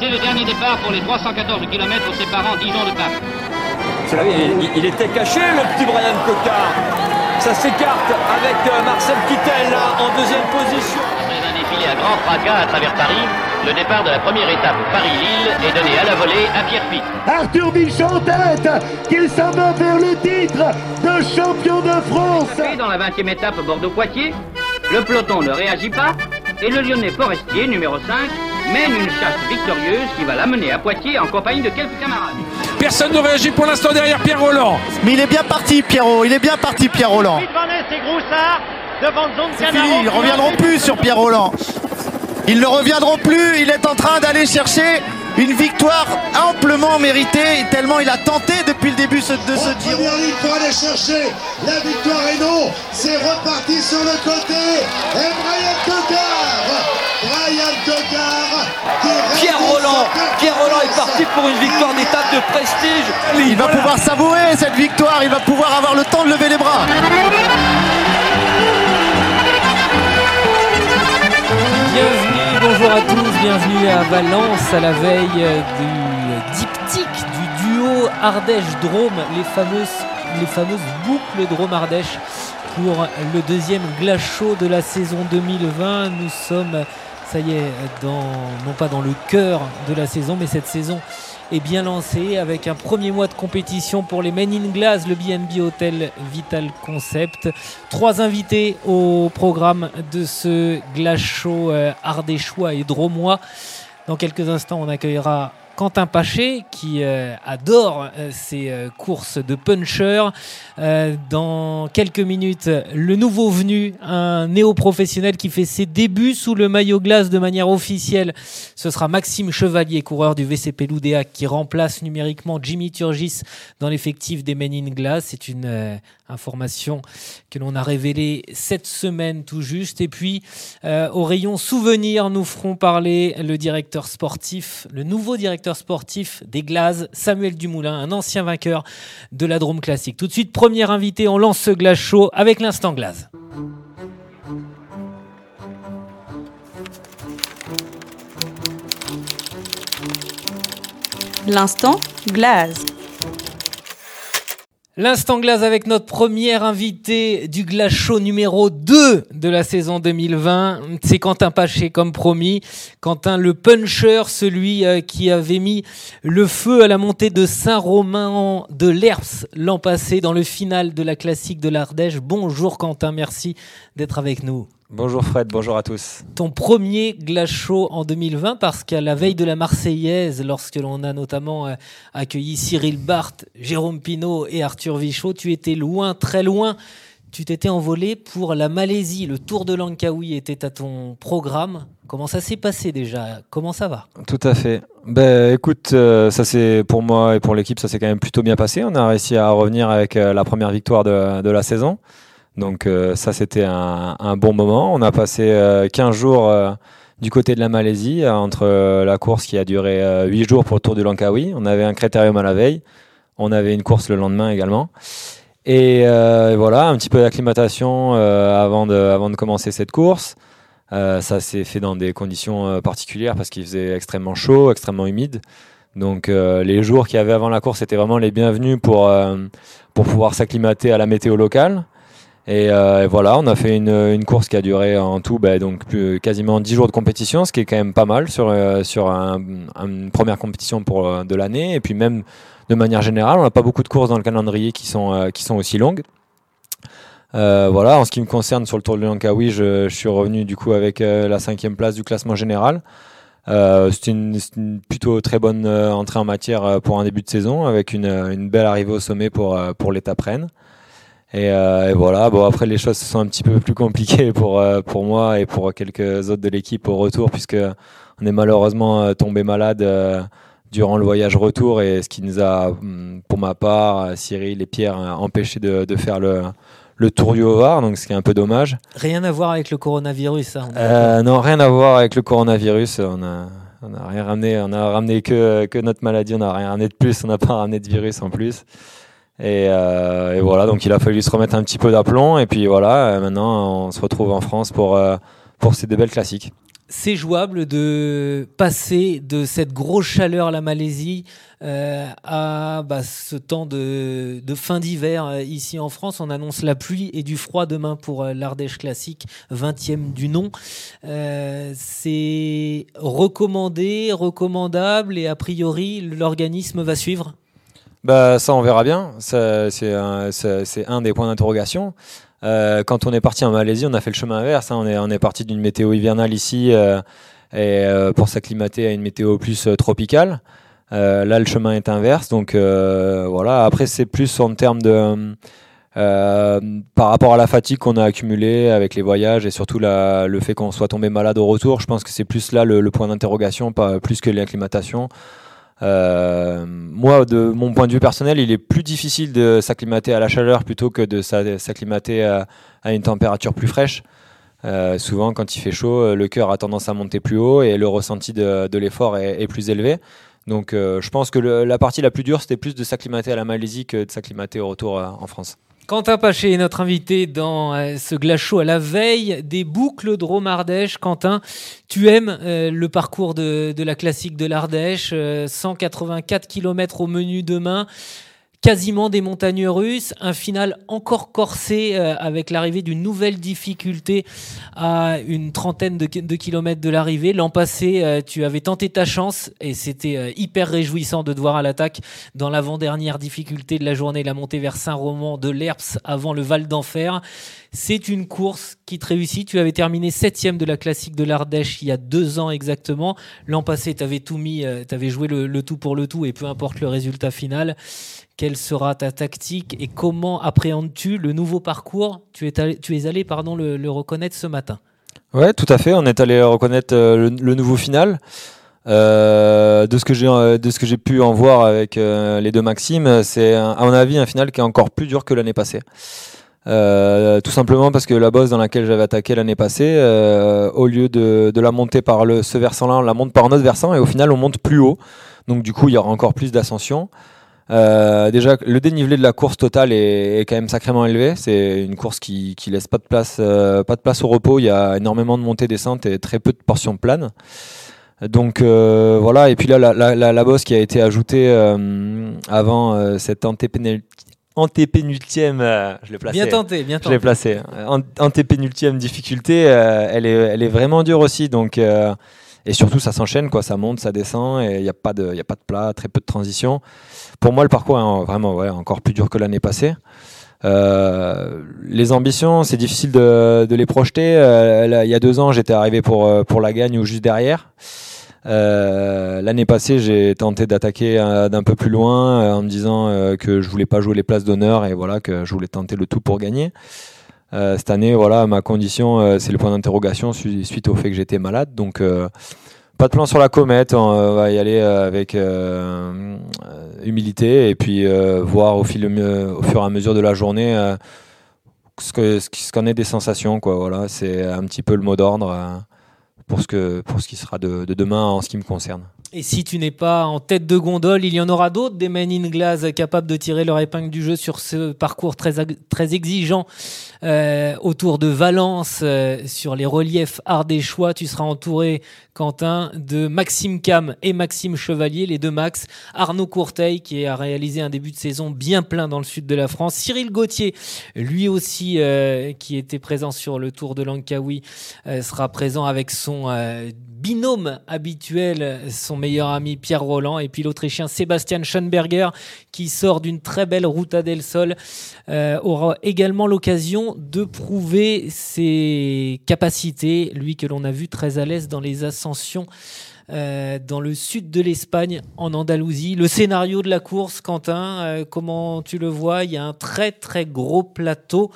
C'est le dernier départ pour les 314 km séparant Dijon de Paris. Il, il, était caché le petit Brian Cocard. Ça s'écarte avec euh, Marcel Kittel là, en deuxième position. Après un défilé à grand fracas à travers Paris, le départ de la première étape Paris-Lille est donné à la volée à Pierre Pitt. Arthur Bichon en tête, qu'il s'en va vers le titre de champion de France. Dans la 20e étape Bordeaux-Poitiers, le peloton ne réagit pas et le Lyonnais Forestier, numéro 5, mène une chasse victorieuse qui va l'amener à Poitiers en compagnie de quelques camarades. Personne ne réagit pour l'instant derrière Pierre Roland. Mais il est bien parti, Pierrot. Il est bien parti, Pierre Roland. C'est fini. Ils ne reviendront plus sur Pierre Roland. Ils ne reviendront plus. Il est en train d'aller chercher une victoire amplement méritée, tellement il a tenté depuis le début de ce Giro. Première ligne pour aller chercher la victoire et non, c'est reparti sur le côté. Et Brian Roland Pierre Roland est parti pour une victoire d'étape de prestige. Il va pouvoir savourer cette victoire, il va pouvoir avoir le temps de lever les bras. Bienvenue, bonjour à tous, bienvenue à Valence à la veille du diptyque du duo Ardèche-Drôme, les fameuses, les fameuses boucles Drôme-Ardèche pour le deuxième glace chaud de la saison 2020. Nous sommes, ça y est, non pas dans le cœur de la saison, mais cette saison est bien lancée avec un premier mois de compétition pour les Men in Glass, le BNB Hotel Vital Concept. Trois invités au programme de ce glace chaud euh, ardéchois et dromois. Dans quelques instants, on accueillera Quentin Paché qui euh, adore euh, ces euh, courses de puncher. Euh, dans quelques minutes, le nouveau venu, un néo-professionnel qui fait ses débuts sous le maillot glace de manière officielle. Ce sera Maxime Chevalier, coureur du VCP Loudéac, qui remplace numériquement Jimmy Turgis dans l'effectif des Men in Glass. C'est une information que l'on a révélée cette semaine tout juste. Et puis, au rayon souvenirs, nous ferons parler le directeur sportif, le nouveau directeur sportif des Glaces, Samuel Dumoulin, un ancien vainqueur de la Drôme Classique. Tout de suite, premier invité, on lance ce glace chaud avec l'instant glace. L'instant glace. L'instant glace avec notre premier invité du glace chaud numéro 2 de la saison 2020. C'est Quentin Paché, comme promis. Quentin le puncher, celui euh, qui avait mis le feu à la montée de Saint-Romain de l'Herps l'an passé dans le final de la classique de l'Ardèche. Bonjour Quentin, merci d'être avec nous. Bonjour Fred, bonjour à tous. Ton premier glace chaud en 2020 parce qu'à la veille de la Marseillaise, lorsque l'on a notamment euh, accueilli Cyril Barthes, Jérôme Pinault et Arthur Vichot, tu étais loin, très loin. Tu t'étais envolé pour la Malaisie. Le Tour de Langkawi était à ton programme. Comment ça s'est passé déjà? Comment ça va? Tout à fait. Ben écoute, euh, ça c'est pour moi et pour l'équipe, ça s'est quand même plutôt bien passé. On a réussi à revenir avec euh, la première victoire de, de la saison. Donc euh, ça c'était un, un bon moment. On a passé euh, 15 jours euh, du côté de la Malaisie euh, entre euh, la course qui a duré euh, 8 jours pour le Tour du Langkawi. On avait un critérium à la veille. On avait une course le lendemain également. Et euh, voilà, un petit peu d'acclimatation euh, avant, de, avant de commencer cette course. Euh, ça s'est fait dans des conditions euh, particulières parce qu'il faisait extrêmement chaud, extrêmement humide. Donc euh, les jours qu'il y avait avant la course étaient vraiment les bienvenus pour, euh, pour pouvoir s'acclimater à la météo locale. Et, euh, et voilà, on a fait une, course qui a duré en tout bah, donc quasiment 10 jours de compétition, ce qui est quand même pas mal sur, euh, sur un- un- une première compétition pour, euh, de l'année. Et puis même de manière générale, on n'a pas beaucoup de courses dans le calendrier qui sont, qui sont aussi longues. Voilà, en ce qui me concerne sur le Tour de Langkawi, je, je suis revenu du coup avec la cinquième place du classement général. C'est une plutôt très bonne entrée en matière pour un début de saison, avec une, belle arrivée au sommet pour, pour l'étape Rennes. Et, euh, et voilà, bon après les choses sont un petit peu plus compliquées pour, euh, pour moi et pour quelques autres de l'équipe au retour, puisque on est malheureusement euh, tombé malade euh, durant le voyage retour, et ce qui nous a, hum, pour ma part, Cyril et Pierre, empêché de, de faire le, le tour du Haut-Var, donc ce qui est un peu dommage. Rien à voir avec le coronavirus. hein, non, rien à voir avec le coronavirus. On a, on a rien ramené. On a ramené que, que notre maladie. On n'a rien ramené de plus. On n'a pas ramené de virus en plus. Et, euh, et voilà, donc il a fallu se remettre un petit peu d'aplomb. Et puis voilà, euh, maintenant on se retrouve en France pour, euh, pour ces deux belles classiques. c'est jouable de passer de cette grosse chaleur la Malaisie à bah, ce temps de, de fin d'hiver ici en France. On annonce la pluie et du froid demain pour l'Ardèche classique, 20e du nom. C'est recommandé, recommandable et a priori l'organisme va suivre. Bah, ça, on verra bien. C'est un, des points d'interrogation. Euh, quand on est parti en Malaisie, on a fait le chemin inverse. hein. On est, parti d'une météo hivernale ici euh, et, euh, pour s'acclimater à une météo plus tropicale. Là, le chemin est inverse. Donc voilà. Après, c'est plus en termes de par rapport à la fatigue qu'on a accumulée avec les voyages et surtout le fait qu'on soit tombé malade au retour. Je pense que c'est plus là le, le point d'interrogation, plus que l'acclimatation. Euh, moi, de mon point de vue personnel, il est plus difficile de s'acclimater à la chaleur plutôt que de s'a- s'acclimater à, une température plus fraîche. Euh, souvent, quand il fait chaud, le cœur a tendance à monter plus haut et le ressenti de, l'effort est, plus élevé. Donc, euh, je pense que la partie la plus dure, c'était plus de s'acclimater à la Malaisie que de s'acclimater au retour en France. Quentin Paché est notre invité dans euh, ce glace chaud à la veille des boucles de Rome Ardèche. Quentin, tu aimes euh, le parcours de, la classique de l'Ardèche, euh, 184 km au menu demain, quasiment des montagnes russes, un final encore corsé euh, avec l'arrivée d'une nouvelle difficulté à une trentaine de, ki- de kilomètres de l'arrivée. L'an passé, euh, tu avais tenté ta chance et c'était euh, hyper réjouissant de te voir à l'attaque dans l'avant-dernière difficulté de la journée, la montée vers Saint-Roman de l'Herps avant le Val d'Enfer. C'est une course qui te réussit. Tu avais terminé septième de la classique de l'Ardèche il y a deux ans exactement. L'an passé, tu avais tout mis, tu avais joué le, le tout pour le tout et peu importe le résultat final. Quelle sera ta tactique et comment appréhendes-tu le nouveau parcours? Tu es, allé, tu es allé pardon, le, reconnaître ce matin. Ouais, tout à fait. On est allé reconnaître euh, le, nouveau final. Euh, de ce que j'ai euh, de ce que j'ai pu en voir avec les deux Maximes, c'est à mon avis un final qui est encore plus dur que l'année passée. Tout simplement parce que la bosse dans laquelle j'avais attaqué l'année passée, au lieu de, de la monter par le, ce versant-là, on la monte par un autre versant et au final on monte plus haut. Donc du coup il y aura encore plus d'ascension. Euh, déjà, le dénivelé de la course totale est, est quand même sacrément élevé. C'est une course qui, qui laisse pas de place, euh, pas de place au repos. Il y a énormément de montées, descentes et très peu de portions planes. Donc euh, voilà. Et puis là, la, la, la, la bosse qui a été ajoutée euh, avant euh, cette antépénul- antépénultième, euh, je l'ai placé. Bien tenté, bien Je l'ai tenté. placé. Ant- Antépénultième difficulté, euh, elle, est, elle est vraiment dure aussi. Donc, euh, et surtout, ça s'enchaîne, quoi. Ça monte, ça descend, et il n'y a, pas de- y a pas de plat, très peu de transition. Pour moi, le parcours est en- vraiment ouais, encore plus dur que l'année passée. Euh, les ambitions, c'est difficile de, de les projeter. Euh, il y a deux ans, j'étais arrivé pour, euh, pour la gagne ou juste derrière. Euh, L'année passée, j'ai tenté d'attaquer euh, d'un peu plus loin en me disant que je voulais pas jouer les places d'honneur et voilà que je voulais tenter le tout pour gagner. Euh, cette année, voilà, ma condition, euh, c'est le point d'interrogation su- suite au fait que j'étais malade. Donc, euh, pas de plan sur la comète. On euh, va y aller avec humilité et puis voir au, fur et à mesure de la journée ce qu'en est des sensations. Quoi, voilà, c'est un petit peu le mot d'ordre pour ce que pour ce qui sera de, de demain en ce qui me concerne. Et si tu n'es pas en tête de gondole, il y en aura d'autres des Men in capables de tirer leur épingle du jeu sur ce parcours très, très exigeant euh, autour de Valence, euh, sur les reliefs ardéchois. Tu seras entouré, Quentin, de Maxime Cam et Maxime Chevalier, les deux Max. Arnaud Courteil, qui a réalisé un début de saison bien plein dans le sud de la France. Cyril Gauthier, lui aussi, euh, qui était présent sur le Tour de Langkawi, sera présent avec son euh, binôme habituel, son meilleur ami Pierre Roland, et puis l'Autrichien Sébastien Schoenberger, qui sort d'une très belle Ruta del Sol, euh, aura également l'occasion de prouver ses capacités, lui que l'on a vu très à l'aise dans les ascensions. Euh, dans le sud de l'Espagne, en Andalousie. Le scénario de la course, Quentin, euh, comment tu le vois? Il y a un très très gros plateau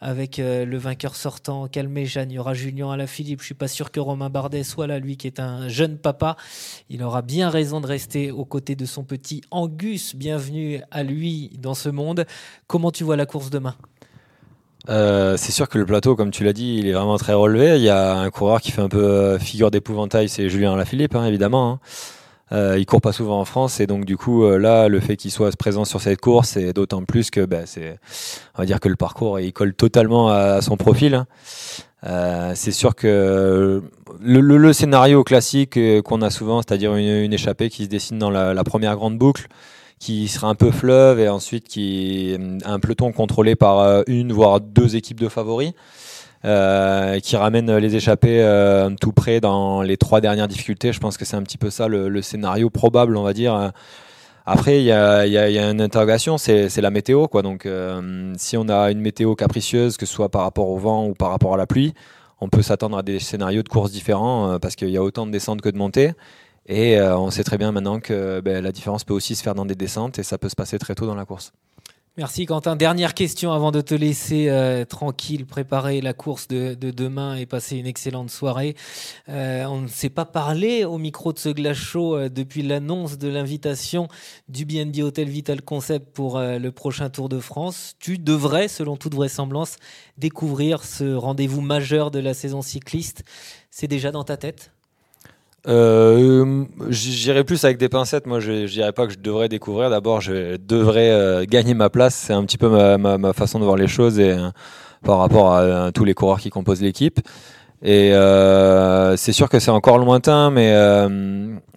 avec euh, le vainqueur sortant Calmé Jeanne. Il y aura Julien Alaphilippe. Je suis pas sûr que Romain Bardet soit là, lui qui est un jeune papa. Il aura bien raison de rester aux côtés de son petit Angus. Bienvenue à lui dans ce monde. Comment tu vois la course demain? Euh, c'est sûr que le plateau, comme tu l'as dit, il est vraiment très relevé. Il y a un coureur qui fait un peu euh, figure d'épouvantail, c'est Julien Lafilippe, hein, évidemment. hein. Euh, il court pas souvent en France et donc du coup euh, là, le fait qu'il soit présent sur cette course, c'est d'autant plus que bah, c'est, on va dire que le parcours il colle totalement à, son profil. hein. C'est sûr que le, scénario classique qu'on a souvent, c'est-à-dire une, échappée qui se dessine dans la première grande boucle, qui sera un peu fleuve et ensuite qui un peloton contrôlé par euh, une voire deux équipes de favoris. euh, qui ramène les échappés euh, tout près dans les trois dernières difficultés. Je pense que c'est un petit peu ça le, scénario probable, on va dire. Après, il y a, une interrogation, c'est la météo. Quoi. Donc, si on a une météo capricieuse, que ce soit par rapport au vent ou par rapport à la pluie, on peut s'attendre à des scénarios de courses différents parce qu'il y a autant de descentes que de montées. Et euh, on sait très bien maintenant que ben, la différence peut aussi se faire dans des descentes et ça peut se passer très tôt dans la course. Merci Quentin. Dernière question avant de te laisser euh, tranquille préparer la course de, de demain et passer une excellente soirée. Euh, on ne s'est pas parlé au micro de ce glace chaud euh, depuis l'annonce de l'invitation du BNB Hotel Vital Concept pour le prochain Tour de France. Tu devrais, selon toute vraisemblance, découvrir ce rendez-vous majeur de la saison cycliste. C'est déjà dans ta tête? Euh, J'irai plus avec des pincettes. Moi, je je dirais pas que je devrais découvrir. D'abord, je devrais euh, gagner ma place. C'est un petit peu ma, façon de voir les choses et euh, par rapport à, euh, tous les coureurs qui composent l'équipe. Et c'est sûr que c'est encore lointain, mais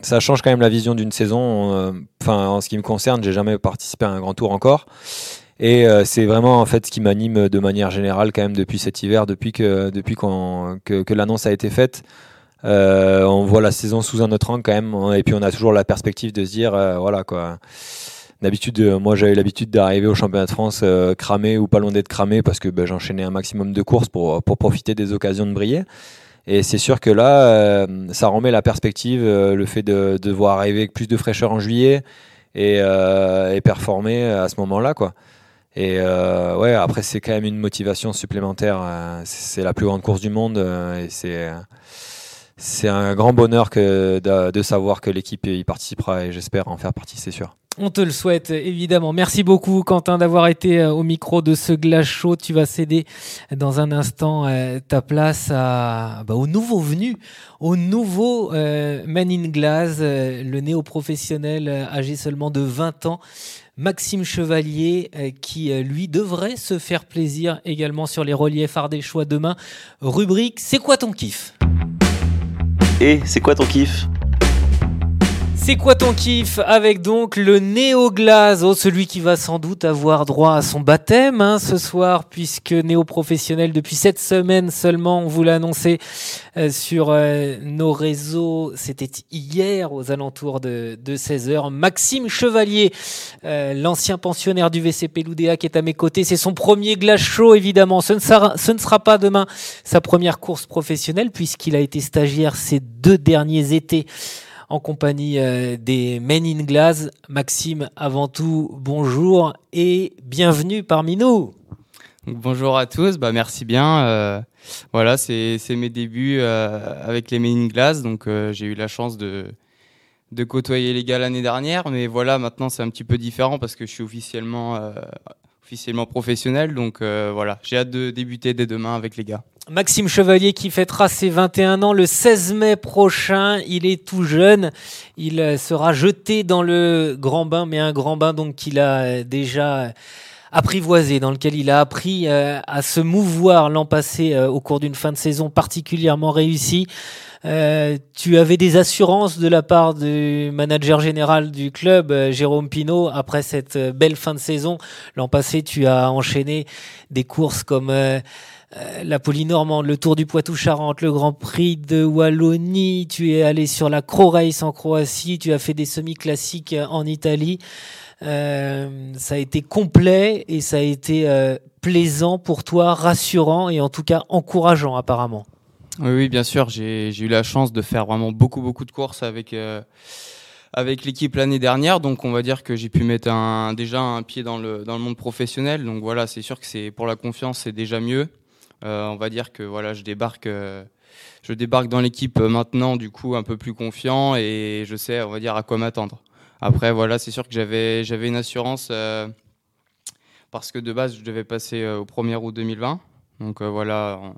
ça change quand même la vision d'une saison. Enfin, en ce qui me concerne, j'ai jamais participé à un grand tour encore. Et c'est vraiment en fait ce qui m'anime de manière générale quand même depuis cet hiver, depuis que depuis que, que l'annonce a été faite. Euh, on voit la saison sous un autre angle quand même, et puis on a toujours la perspective de se dire, euh, voilà quoi. D'habitude, euh, moi j'avais l'habitude d'arriver au championnat de France cramé ou pas loin d'être cramé parce que ben, j'enchaînais un maximum de courses pour, profiter des occasions de briller. Et c'est sûr que là, ça remet la perspective, le fait de, de voir arriver avec plus de fraîcheur en juillet et, performer à ce moment-là, quoi. Et euh, ouais, après c'est quand même une motivation supplémentaire. euh, c'est la plus grande course du monde et c'est c'est un grand bonheur que de, savoir que l'équipe y participera et j'espère en faire partie, c'est sûr. On te le souhaite, évidemment. Merci beaucoup, Quentin, d'avoir été euh, au micro de ce glace chaud. Tu vas céder dans un instant euh, ta place à, bah, au nouveau venu, au nouveau euh, Man in Glass, le néo-professionnel âgé seulement de 20 ans. Maxime Chevalier, qui lui devrait se faire plaisir également sur les reliefs ardéchois demain. Rubrique C'est quoi ton kiff? Et c'est quoi ton kiff? C'est quoi ton kiff avec donc le Néo-Glaze, oh, celui qui va sans doute avoir droit à son baptême hein, ce soir, puisque néo-professionnel depuis cette semaine seulement, on vous l'a annoncé euh, sur euh, nos réseaux, c'était hier aux alentours de, de 16h. Maxime Chevalier, euh, l'ancien pensionnaire du VCP Loudéa qui est à mes côtés, c'est son premier glace chaud évidemment. Ce ne, sera, ce ne sera pas demain sa première course professionnelle, puisqu'il a été stagiaire ces deux derniers étés en compagnie euh, des Men in Glass. Maxime, avant tout, bonjour et bienvenue parmi nous. Bonjour à tous, bah, merci bien. Euh, voilà, c'est mes débuts euh, avec les Men in Glass, donc j'ai eu la chance de, de côtoyer les gars l'année dernière, mais voilà, maintenant c'est un petit peu différent parce que je suis officiellement, officiellement professionnel, donc euh, voilà, j'ai hâte de débuter dès demain avec les gars. Maxime Chevalier qui fêtera ses 21 ans le 16 mai prochain. Il est tout jeune. Il euh, sera jeté dans le grand bain, mais un grand bain donc qu'il a euh, déjà apprivoisé, dans lequel il a appris à se mouvoir l'an passé au cours d'une fin de saison particulièrement réussie. Euh, tu avais des assurances de la part du manager général du club, euh, Jérôme Pinault, après cette euh, belle fin de saison. L'an passé, tu as enchaîné des courses comme euh, la Polynormande, le Tour du Poitou-Charentes, le Grand Prix de Wallonie. Tu es allé sur la Cro Race en Croatie. Tu as fait des semi-classiques en Italie. Euh, ça a été complet et ça a été plaisant pour toi, rassurant et en tout cas encourageant apparemment. Oui, oui, bien sûr, j'ai eu la chance de faire vraiment beaucoup, beaucoup de courses avec, euh, l'équipe l'année dernière. Donc, on va dire que j'ai pu mettre déjà un pied dans le, monde professionnel. Donc, voilà, c'est sûr que pour la confiance, c'est déjà mieux. Euh, on va dire que voilà, je débarque, euh, je débarque dans l'équipe maintenant, du coup, un peu plus confiant et je sais, on va dire, à quoi m'attendre. Après, voilà, c'est sûr que j'avais, une assurance parce que de base, je devais passer au 1er août 2020. Donc, voilà.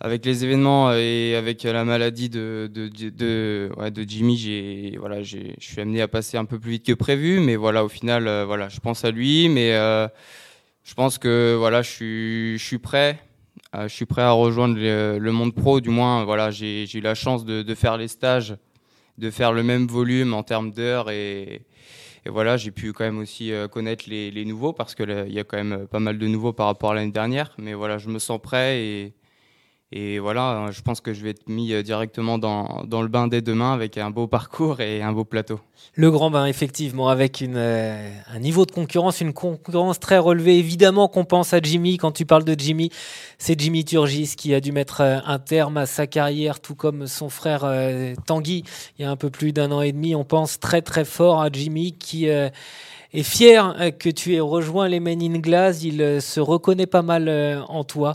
Avec les événements et avec la maladie de, Jimmy, j'ai, voilà, j'ai, je suis amené à passer un peu plus vite que prévu, mais voilà, au final, euh, voilà, je pense à lui, mais euh, je pense que voilà, je suis, je suis prêt je suis prêt à rejoindre le, monde pro. Du moins, voilà, j'ai eu la chance de, faire les stages, de faire le même volume en termes d'heures et, voilà, j'ai pu quand même aussi euh, connaître les, les nouveaux parce qu'il y a quand même pas mal de nouveaux par rapport à l'année dernière. Mais voilà, je me sens prêt et, et voilà, je pense que je vais être mis euh, directement dans, dans, le bain dès demain avec un beau parcours et un beau plateau. Le grand bain, effectivement, avec euh, un niveau de concurrence, une concurrence très relevée. Évidemment qu'on pense à Jimmy. Quand tu parles de Jimmy, c'est Jimmy Turgis qui a dû mettre euh, un terme à sa carrière, tout comme son frère Tanguy, il y a un peu plus d'un an et demi. On pense très très fort à Jimmy qui est fier euh, que tu aies rejoint les Men in Glass. Il euh, se reconnaît pas mal euh, en toi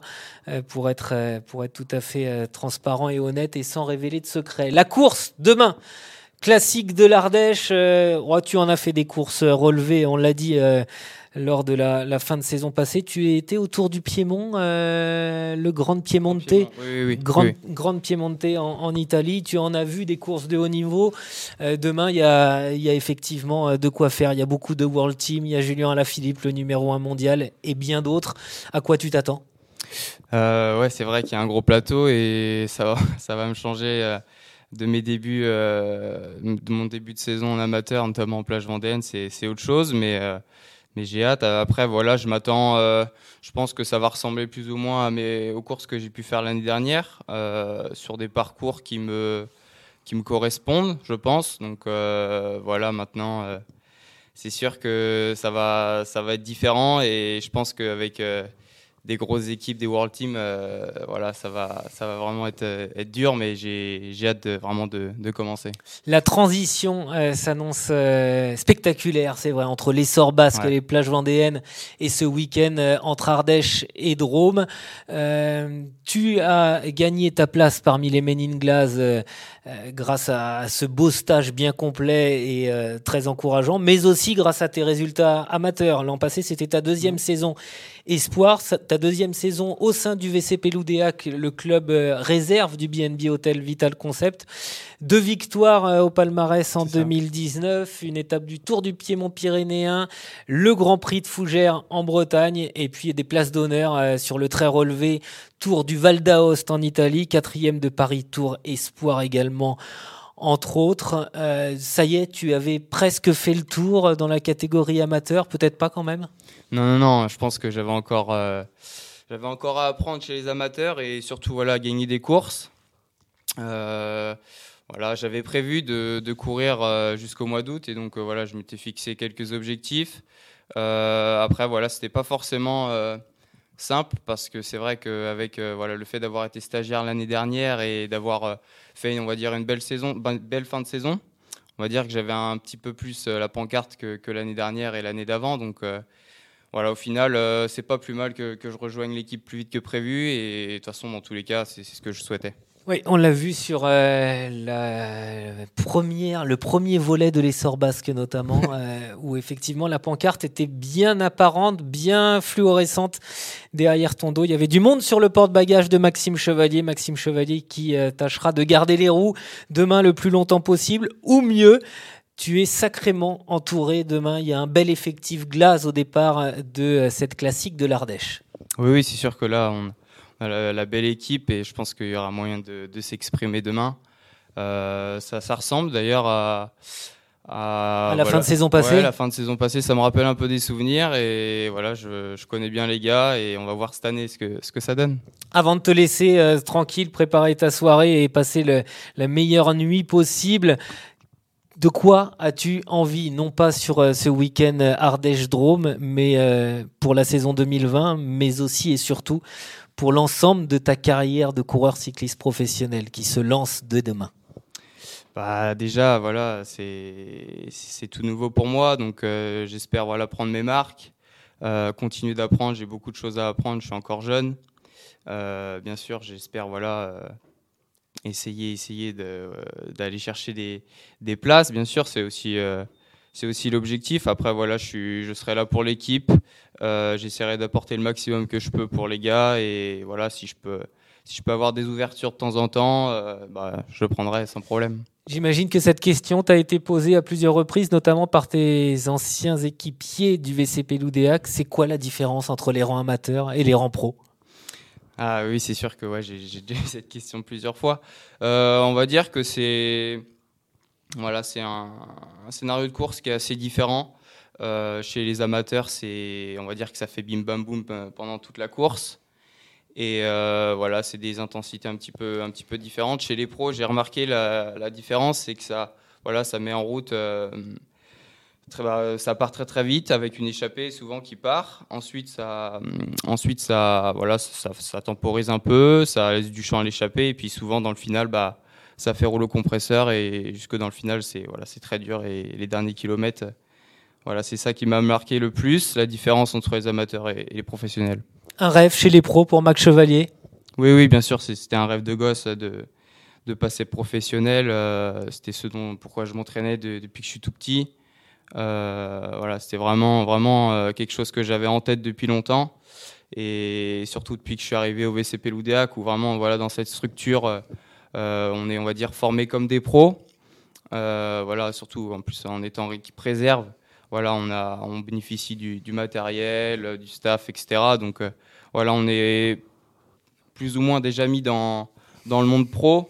pour être, pour être tout à fait transparent et honnête et sans révéler de secret. La course demain. Classique de l'Ardèche, oh, tu en as fait des courses relevées, on l'a dit lors de la, fin de saison passée. Tu étais autour du Piémont, euh, le Grand Piemonte, oui, Grand, Piemonte en, Italie. Tu en as vu des courses de haut niveau. Euh, demain, il y a, effectivement euh, de quoi faire. Il y a beaucoup de World Team. Il y a Julien Alaphilippe, le numéro 1 mondial, et bien d'autres. À quoi tu t'attends? Ouais, c'est vrai qu'il y a un gros plateau et ça va, ça va me changer de mes débuts, de mon début de saison en amateur, notamment en plage vendéenne, c'est autre chose, mais mais j'ai hâte. Après, voilà, je m'attends. Euh, je pense que ça va ressembler plus ou moins aux courses que j'ai pu faire l'année dernière, euh, sur des parcours qui me, qui me correspondent, je pense. Donc euh, voilà, maintenant, c'est sûr que ça va, ça va être différent et je pense qu'avec des grosses équipes, des World Teams, euh, voilà, ça va, ça va vraiment être, euh, être dur, mais j'ai hâte de, vraiment de, de, commencer. La transition euh, s'annonce spectaculaire, c'est vrai, entre l'essor basque et les plages vendéennes et ce week-end entre Ardèche et Drôme. tu as gagné ta place parmi les Men in Glass grâce à, ce beau stage bien complet et très encourageant, mais aussi grâce à tes résultats amateurs. L'an passé, c'était ta deuxième saison espoir. Ta deuxième saison au sein du VCP Loudéac, le club euh, réserve du BNB Hotel Vital Concept. Deux victoires euh, au palmarès en 2019, une étape du Tour du Piémont pyrénéen, le Grand Prix de Fougères en Bretagne et puis des places d'honneur euh, sur le très relevé Tour du Val d'Aoste en Italie, quatrième de Paris Tour Espoir également entre autres. ça y est, tu avais presque fait le tour dans la catégorie amateur, peut-être pas quand même? Non, non, non, je pense que j'avais encore, euh, encore à apprendre chez les amateurs et surtout voilà, gagner des courses. Euh, voilà, j'avais prévu de, de courir euh, jusqu'au mois d'août et donc voilà, je m'étais fixé quelques objectifs. après, voilà, c'était pas forcément simple parce que c'est vrai qu'avec voilà, le fait d'avoir été stagiaire l'année dernière et d'avoir fait, on va dire, une belle saison, ben, belle fin de saison, on va dire que j'avais un petit peu plus la pancarte que, que l'année dernière et l'année d'avant. Donc, voilà, au final, euh, c'est pas plus mal que, je rejoigne l'équipe plus vite que prévu. Et de toute façon, dans tous les cas, c'est ce que je souhaitais. Oui, on l'a vu sur euh, la première, le premier volet de l'essor basque notamment, euh, où effectivement la pancarte était bien apparente, bien fluorescente derrière ton dos. Il y avait du monde sur le porte-bagages de Maxime Chevalier. Maxime Chevalier qui tâchera de garder les roues demain le plus longtemps possible, ou mieux, tu es sacrément entouré demain. Il y a un bel effectif glace au départ de euh, cette classique de l'Ardèche. Oui, oui, c'est sûr que là, on a la, belle équipe et je pense qu'il y aura moyen de, s'exprimer demain. Euh, ça, ça, ressemble d'ailleurs à, à, la fin de saison passée. la fin de saison passée, ça me rappelle un peu des souvenirs et voilà, je, je, connais bien les gars et on va voir cette année ce que, ce que ça donne. Avant de te laisser euh, tranquille préparer ta soirée et passer le, la meilleure nuit possible, de quoi as-tu envie, non pas sur euh, ce week-end euh, Ardèche-Drôme, mais euh, pour la saison 2020, mais aussi et surtout pour l'ensemble de ta carrière de coureur cycliste professionnel qui se lance de demain bah déjà voilà c'est tout nouveau pour moi. Donc j'espère voilà prendre mes marques continuer d'apprendre. J'ai beaucoup de choses à apprendre. Je suis encore jeune. Bien sûr j'espère voilà essayer, essayer euh, d'aller chercher des, des, places. Bien sûr, c'est aussi, euh, c'est aussi l'objectif. Après, voilà, je, suis, je serai là pour l'équipe. Euh, j'essaierai d'apporter le maximum que je peux pour les gars. Et voilà, si je peux, si je peux avoir des ouvertures de temps en temps, bah, je le prendrai sans problème. J'imagine que cette question t'a été posée à plusieurs reprises, notamment par tes anciens équipiers du VCP Loudéac. C'est quoi la différence entre les rangs amateurs et les rangs pros Ah oui, c'est sûr que ouais, j'ai déjà eu cette question plusieurs fois. Euh, on va dire que c'est voilà, c'est un, scénario de course qui est assez différent. Euh, chez les amateurs, c'est on va dire que ça fait bim bam boum euh, pendant toute la course. Et euh, voilà, c'est des intensités un petit peu un petit peu différentes. Chez les pros, j'ai remarqué la, différence, c'est que ça voilà, ça met en route Très, ça part très très vite avec une échappée souvent qui part. Ensuite, ça, ensuite ça, voilà, ça, ça temporise un peu, ça laisse du champ à l'échappée. Et puis souvent dans le final, bah, ça fait rouleau compresseur et jusque dans le final, c'est voilà, c'est très dur. Et les derniers kilomètres, voilà, c'est ça qui m'a marqué le plus, la différence entre les amateurs et, et, les professionnels. Un rêve chez les pros pour Max Chevalier? Oui, oui, bien sûr, c'était un rêve de gosse de, de passer professionnel. Euh, c'était ce dont pourquoi je m'entraînais de, depuis que je suis tout petit. Euh, voilà, c'était vraiment, vraiment euh, quelque chose que j'avais en tête depuis longtemps. Et surtout depuis que je suis arrivé au VCP Loudéac, où vraiment, voilà, dans cette structure, on est, on va dire, formé comme des pros. voilà, surtout en plus en étant équipe réserve. Voilà, on, a, on bénéficie du, matériel, du staff, etc. Donc voilà, on est plus ou moins déjà mis dans, dans le monde pro.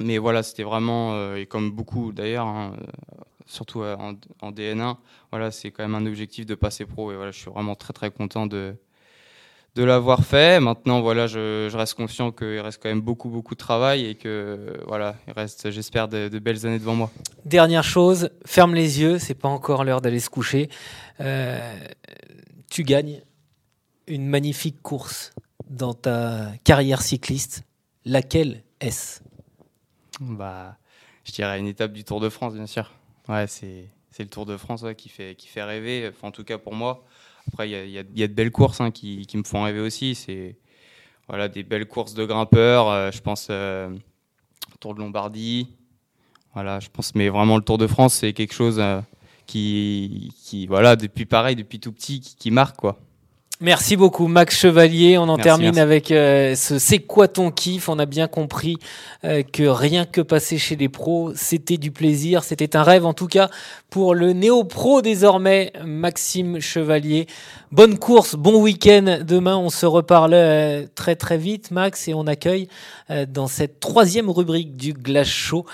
Mais voilà, c'était vraiment, et comme beaucoup d'ailleurs, hein, surtout en, en, DN1. Voilà, c'est quand même un objectif de passer pro et voilà, je suis vraiment très très content de, de l'avoir fait. Maintenant, voilà, je, je reste conscient qu'il reste quand même beaucoup beaucoup de travail et que voilà, il reste, j'espère, de, de, belles années devant moi. Dernière chose, ferme les yeux, c'est pas encore l'heure d'aller se coucher. Euh, tu gagnes une magnifique course dans ta carrière cycliste. Laquelle est-ce? Bah, je dirais une étape du Tour de France, bien sûr. Ouais, c'est le Tour de France ouais, qui, fait, qui fait rêver, enfin, en tout cas pour moi. Après, il y a, de belles courses hein, qui, me font rêver aussi. C'est voilà, des belles courses de grimpeurs. Euh, je pense euh, Tour de Lombardie. Voilà, je pense, mais vraiment le Tour de France, c'est quelque chose euh, qui, qui, voilà, depuis pareil, depuis tout petit, qui, qui marque quoi. Merci beaucoup Max Chevalier. On en Merci, termine merci. avec euh, ce C'est quoi ton kiff? On a bien compris euh, que rien que passer chez les pros, c'était du plaisir, c'était un rêve en tout cas pour le néo-pro désormais, Maxime Chevalier. Bonne course, bon week-end. Demain, on se reparle euh, très très vite Max et on accueille euh, dans cette troisième rubrique du Glace Show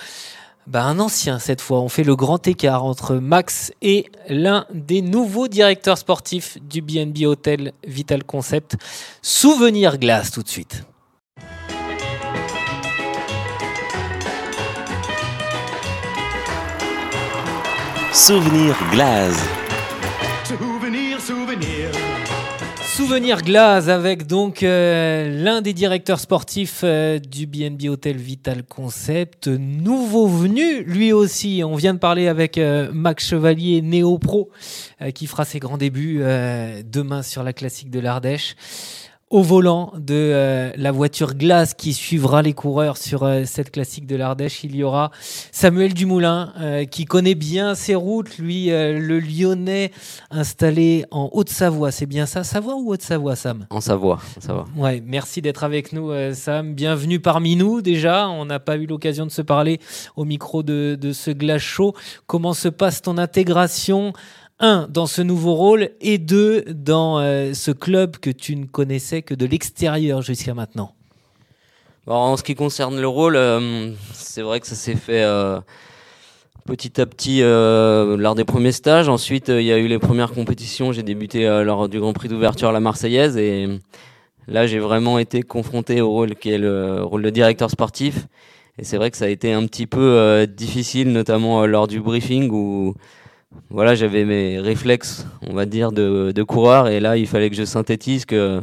bah, un ancien cette fois. On fait le grand écart entre Max et l'un des nouveaux directeurs sportifs du BNB Hotel Vital Concept. Souvenir glace tout de suite. Souvenir glace. Souvenir glace avec donc euh, l'un des directeurs sportifs euh, du BNB Hotel Vital Concept, nouveau venu lui aussi. On vient de parler avec euh, Max Chevalier, Néo Pro, qui fera ses grands débuts demain sur la classique de l'Ardèche. Au volant de euh, la voiture glace qui suivra les coureurs sur euh, cette classique de l'Ardèche, il y aura Samuel Dumoulin euh, qui connaît bien ses routes, lui le Lyonnais installé en Haute-Savoie, c'est bien ça Savoie ou Haute-Savoie Sam? En Savoie, ça va. Ouais, merci d'être avec nous Sam, bienvenue parmi nous déjà, on n'a pas eu l'occasion de se parler au micro de, de ce glace chaud. Comment se passe ton intégration un, dans ce nouveau rôle, et deux, dans euh, ce club que tu ne connaissais que de l'extérieur jusqu'à maintenant En ce qui concerne le rôle, euh, c'est vrai que ça s'est fait euh, petit à petit lors des premiers stages. Ensuite, il y a eu les premières compétitions. J'ai débuté lors du Grand Prix d'ouverture à la Marseillaise, et là, j'ai vraiment été confronté au rôle qui est le rôle de directeur sportif. Et c'est vrai que ça a été un petit peu difficile, notamment lors du briefing où voilà, j'avais mes réflexes, on va dire, de, de, coureur, et là, il fallait que je synthétise que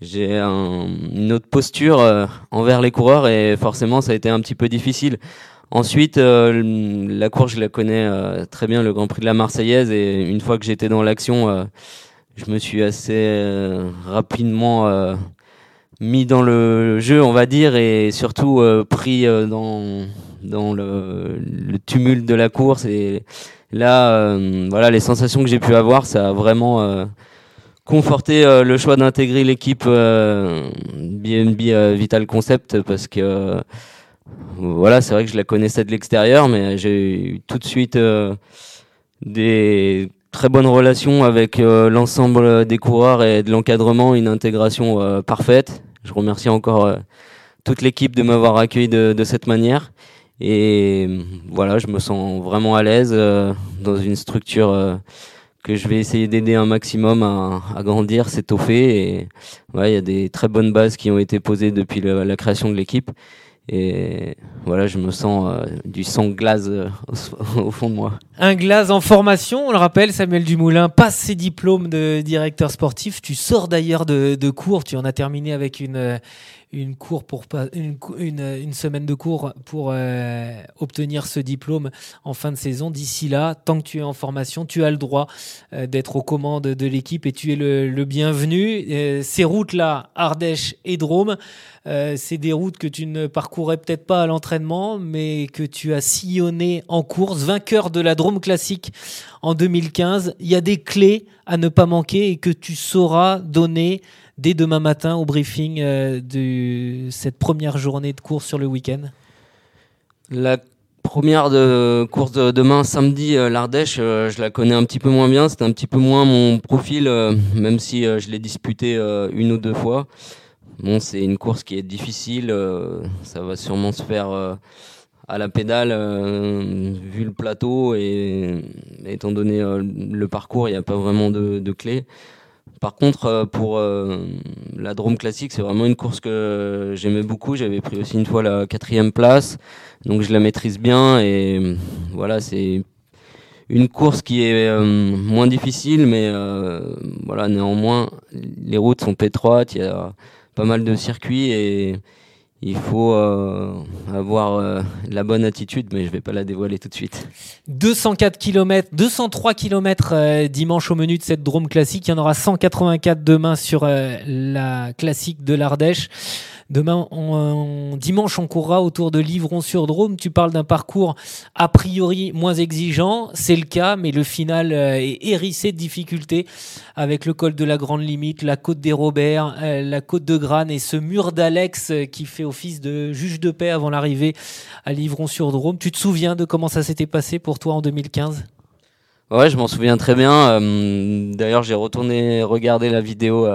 j'ai un, une autre posture euh, envers les coureurs, et forcément, ça a été un petit peu difficile. Ensuite, euh, la course, je la connais euh, très bien, le Grand Prix de la Marseillaise, et une fois que j'étais dans l'action, je me suis assez rapidement mis dans le jeu, on va dire, et surtout pris dans, dans le, le tumulte de la course. Et là, euh, voilà, les sensations que j'ai pu avoir, ça a vraiment euh, conforté euh, le choix d'intégrer l'équipe BNB Vital Concept parce que voilà, c'est vrai que je la connaissais de l'extérieur, mais j'ai eu tout de suite des très bonnes relations avec l'ensemble des coureurs et de l'encadrement, une intégration parfaite. je remercie encore toute l'équipe de m'avoir accueilli de, cette manière. Et voilà, je me sens vraiment à l'aise dans une structure que je vais essayer d'aider un maximum à, à grandir, s'étoffer. Et il y a des très bonnes bases qui ont été posées depuis la création de l'équipe. Et voilà, je me sens euh, du sang glace euh, au, fond de moi. Un glace en formation, on le rappelle, Samuel Dumoulin passe ses diplômes de directeur sportif. Tu sors d'ailleurs de, de, cours, tu en as terminé avec une, une, cours pour, une, une, une semaine de cours pour euh, obtenir ce diplôme en fin de saison. D'ici là, tant que tu es en formation, tu as le droit euh, d'être aux commandes de l'équipe et tu es le, le bienvenu. Euh, ces routes-là, Ardèche et Drôme, c'est des routes que tu ne parcourais peut-être pas à l'entraînement, mais que tu as sillonné en course, vainqueur de la Drôme classique en 2015. Il y a des clés à ne pas manquer et que tu sauras donner dès demain matin au briefing euh, de cette première journée de course sur le week-end La première de course de demain samedi euh, l'Ardèche, euh, je la connais un petit peu moins bien, c'est un petit peu moins mon profil, même si je l'ai disputé une ou deux fois. Bon, c'est une course qui est difficile, ça va sûrement se faire à la pédale, vu le plateau et étant donné le parcours, il n'y a pas vraiment de, de clé. Par contre, euh, pour euh, la Drôme classique, c'est vraiment une course que j'aimais beaucoup. J'avais pris aussi une fois la quatrième place, donc je la maîtrise bien. Et voilà, c'est une course qui est euh, moins difficile, mais voilà, néanmoins, les routes sont étroites. Il y a pas mal de circuits et il faut euh, avoir euh, la bonne attitude, mais je ne vais pas la dévoiler tout de suite. 204 km, 203 km dimanche au menu de cette Drôme classique. Il y en aura 184 demain sur euh, la classique de l'Ardèche. Demain, dimanche, on courra autour de Livron-sur-Drôme. Tu parles d'un parcours a priori moins exigeant. C'est le cas, mais le final euh, est hérissé de difficultés avec le col de la Grande Limite, la côte des Robert, euh, la côte de Grane et ce mur d'Alex euh, qui fait office de juge de paix avant l'arrivée à Livron-sur-Drôme. Tu te souviens de comment ça s'était passé pour toi en 2015 Ouais, je m'en souviens très bien. D'ailleurs, j'ai retourné regarder la vidéo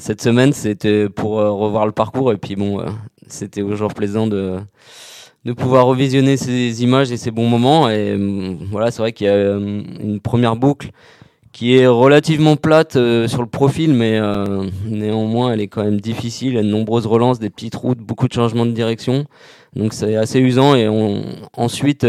cette semaine, c'était pour euh, revoir le parcours. Et puis bon, euh, c'était toujours plaisant de, de pouvoir revisionner ces images et ces bons moments. Et mm, voilà, c'est vrai qu'il y a euh, une première boucle qui est relativement plate sur le profil, mais néanmoins elle est quand même difficile. Il y a de nombreuses relances, des petites routes, beaucoup de changements de direction. Donc c'est assez usant. Et ensuite,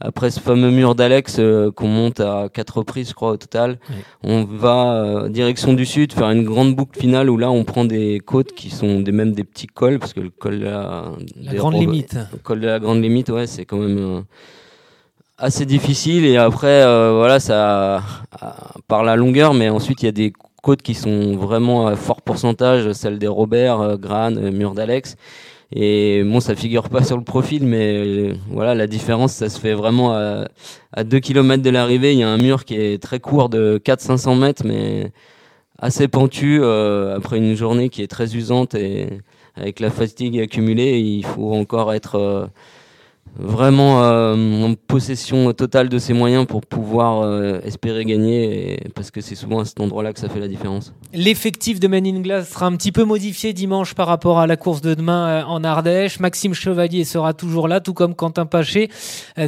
après ce fameux mur d'Alex euh, qu'on monte à quatre reprises, je crois, au total, on va euh, direction du sud faire une grande boucle finale où là on prend des côtes qui sont des, même des petits cols parce que le col de la, grande limite, le col de la grande limite, ouais, c'est quand même euh, assez difficile. Et après voilà ça par la longueur, mais ensuite il y a des côtes qui sont vraiment à fort pourcentage, celle des Robert, Gran, mur d'Alex et bon, ça figure pas sur le profil, mais euh, voilà, la différence, ça se fait vraiment à, à 2 km de l'arrivée. Il y a un mur qui est très court de 400-500 mètres, mais assez pentu euh, après une journée qui est très usante et avec la fatigue accumulée, il faut encore être euh, vraiment euh, possession totale de ses moyens pour pouvoir euh, espérer gagner, parce que c'est souvent à cet endroit-là que ça fait la différence. L'effectif de Men in Glass sera un petit peu modifié dimanche par rapport à la course de demain euh, en Ardèche. Maxime Chevalier sera toujours là, tout comme Quentin Paché,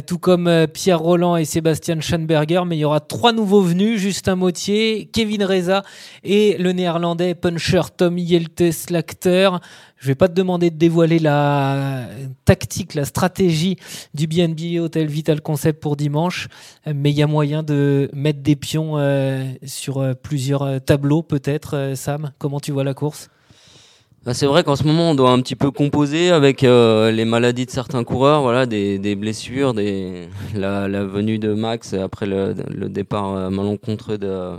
tout comme Pierre Roland et Sébastien Schanberger, mais il y aura trois nouveaux venus, Justin Mautier, Kevin Reza et le néerlandais puncher Tom Yeltes, l'acteur. Je vais pas te demander de dévoiler la tactique, la stratégie du BNB Hotel Vital Concept pour dimanche, mais il y a moyen de mettre des pions euh, sur euh, plusieurs euh, tableaux peut-être. Sam, comment tu vois la course? Bah, c'est vrai qu'en ce moment, on doit un petit peu composer avec les maladies de certains coureurs, voilà, des, blessures, la, venue de Max après le, départ malencontreux de,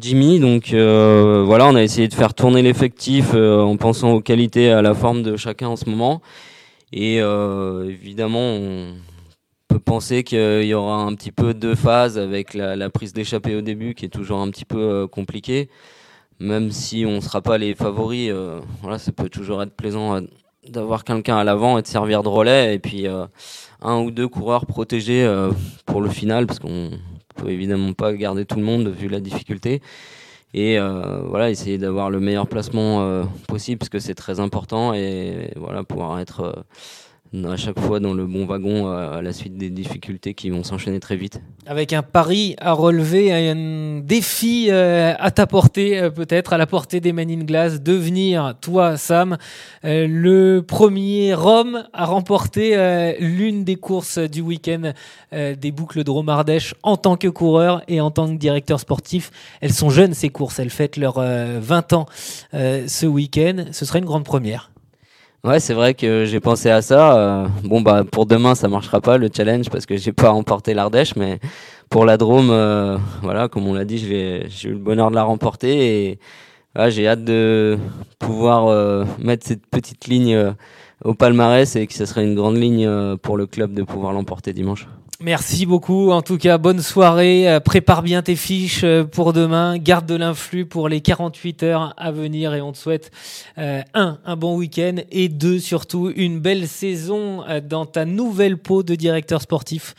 Jimmy. Donc voilà, on a essayé de faire tourner l'effectif en pensant aux qualités à la forme de chacun en ce moment. Et évidemment, peut penser qu'il y aura un petit peu de phase avec la, prise d'échappée au début qui est toujours un petit peu compliquée. Même si on ne sera pas les favoris, voilà, ça peut toujours être plaisant d'avoir quelqu'un à l'avant et de servir de relais. Et puis un ou deux coureurs protégés pour le final parce qu'on peut évidemment pas garder tout le monde vu la difficulté. et euh, voilà essayer d'avoir le meilleur placement euh, possible parce que c'est très important et voilà pouvoir être euh, à chaque fois dans le bon wagon à la suite des difficultés qui vont s'enchaîner très vite. Avec un pari à relever, un défi euh, à ta portée, euh, peut-être, à la portée des Men in Glass, devenir, toi, Sam, euh, le premier homme à remporter l'une des courses du week-end des boucles de Romardèche en tant que coureur et en tant que directeur sportif. Elles sont jeunes, ces courses, elles fêtent leurs euh, 20 ans ce week-end. Ce serait une grande première. Ouais, c'est vrai que j'ai pensé à ça. Euh, bon, bah, pour demain, ça marchera pas le challenge parce que j'ai pas remporté l'Ardèche, mais pour la Drôme, euh, voilà, comme on l'a dit, j'ai eu le bonheur de la remporter et voilà, j'ai hâte de pouvoir euh, mettre cette petite ligne euh, au palmarès et que ce serait une grande ligne euh, pour le club de pouvoir l'emporter dimanche. Merci beaucoup. En tout cas, bonne soirée. Euh, Prépare bien tes fiches euh, pour demain. Garde de l'influx pour les 48 heures à venir et on te souhaite euh, un, un bon week-end et deux, surtout, une belle saison dans ta nouvelle peau de directeur sportif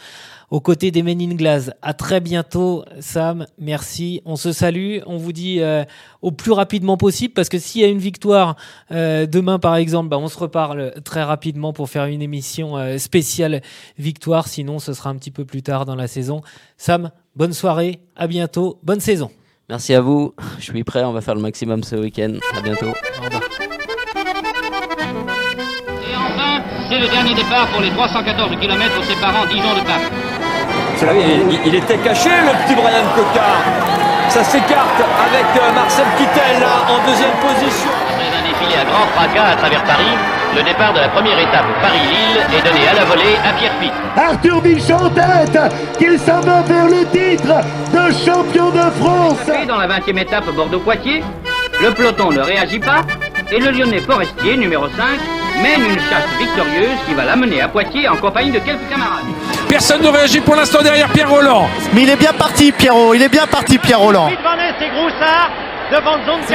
aux côtés des Men in Glass. À très bientôt, Sam. Merci. On se salue. On vous dit euh, au plus rapidement possible parce que s'il y a une victoire euh, demain, par exemple, bah, on se reparle très rapidement pour faire une émission euh, spéciale victoire. Sinon, ce sera un petit peu plus tard dans la saison. Sam, bonne soirée. À bientôt. Bonne saison. Merci à vous. Je suis prêt. On va faire le maximum ce week-end. À bientôt. Et enfin, c'est le dernier départ pour les 314 km séparant Dijon de Paris. Là, il, il était caché le petit Brian Cocard. Ça s'écarte avec euh, Marcel Kittel là en deuxième position. Après un défilé à grand fracas à travers Paris, le départ de la première étape Paris-Lille est donné à la volée à Pierre Pic. Arthur Bichon en tête, qui s'en va vers le titre de champion de France. Dans la 20e étape Bordeaux-Poitiers, le peloton ne réagit pas et le Lyonnais Forestier, numéro 5, mène une chasse victorieuse qui va l'amener à Poitiers en compagnie de quelques camarades. Personne ne réagit pour l'instant derrière Pierre Roland. Mais il est bien parti, Pierrot. Il est bien parti, Pierre Roland.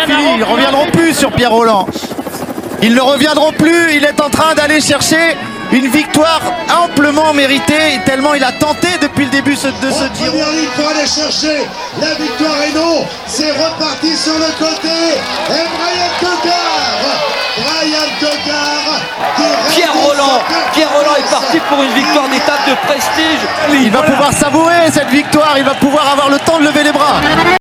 fini, ils ne reviendront plus sur Pierre Roland. Ils ne reviendront plus. Il est en train d'aller chercher une victoire amplement méritée, tellement il a tenté depuis le début de ce Giro. première ligne pour aller chercher la victoire et non, c'est reparti sur le côté. Et Brian Cocard, Brian Pierre Roland, Pierre Roland est parti pour une victoire d'étape de prestige. Il va pouvoir savourer cette victoire, il va pouvoir avoir le temps de lever les bras.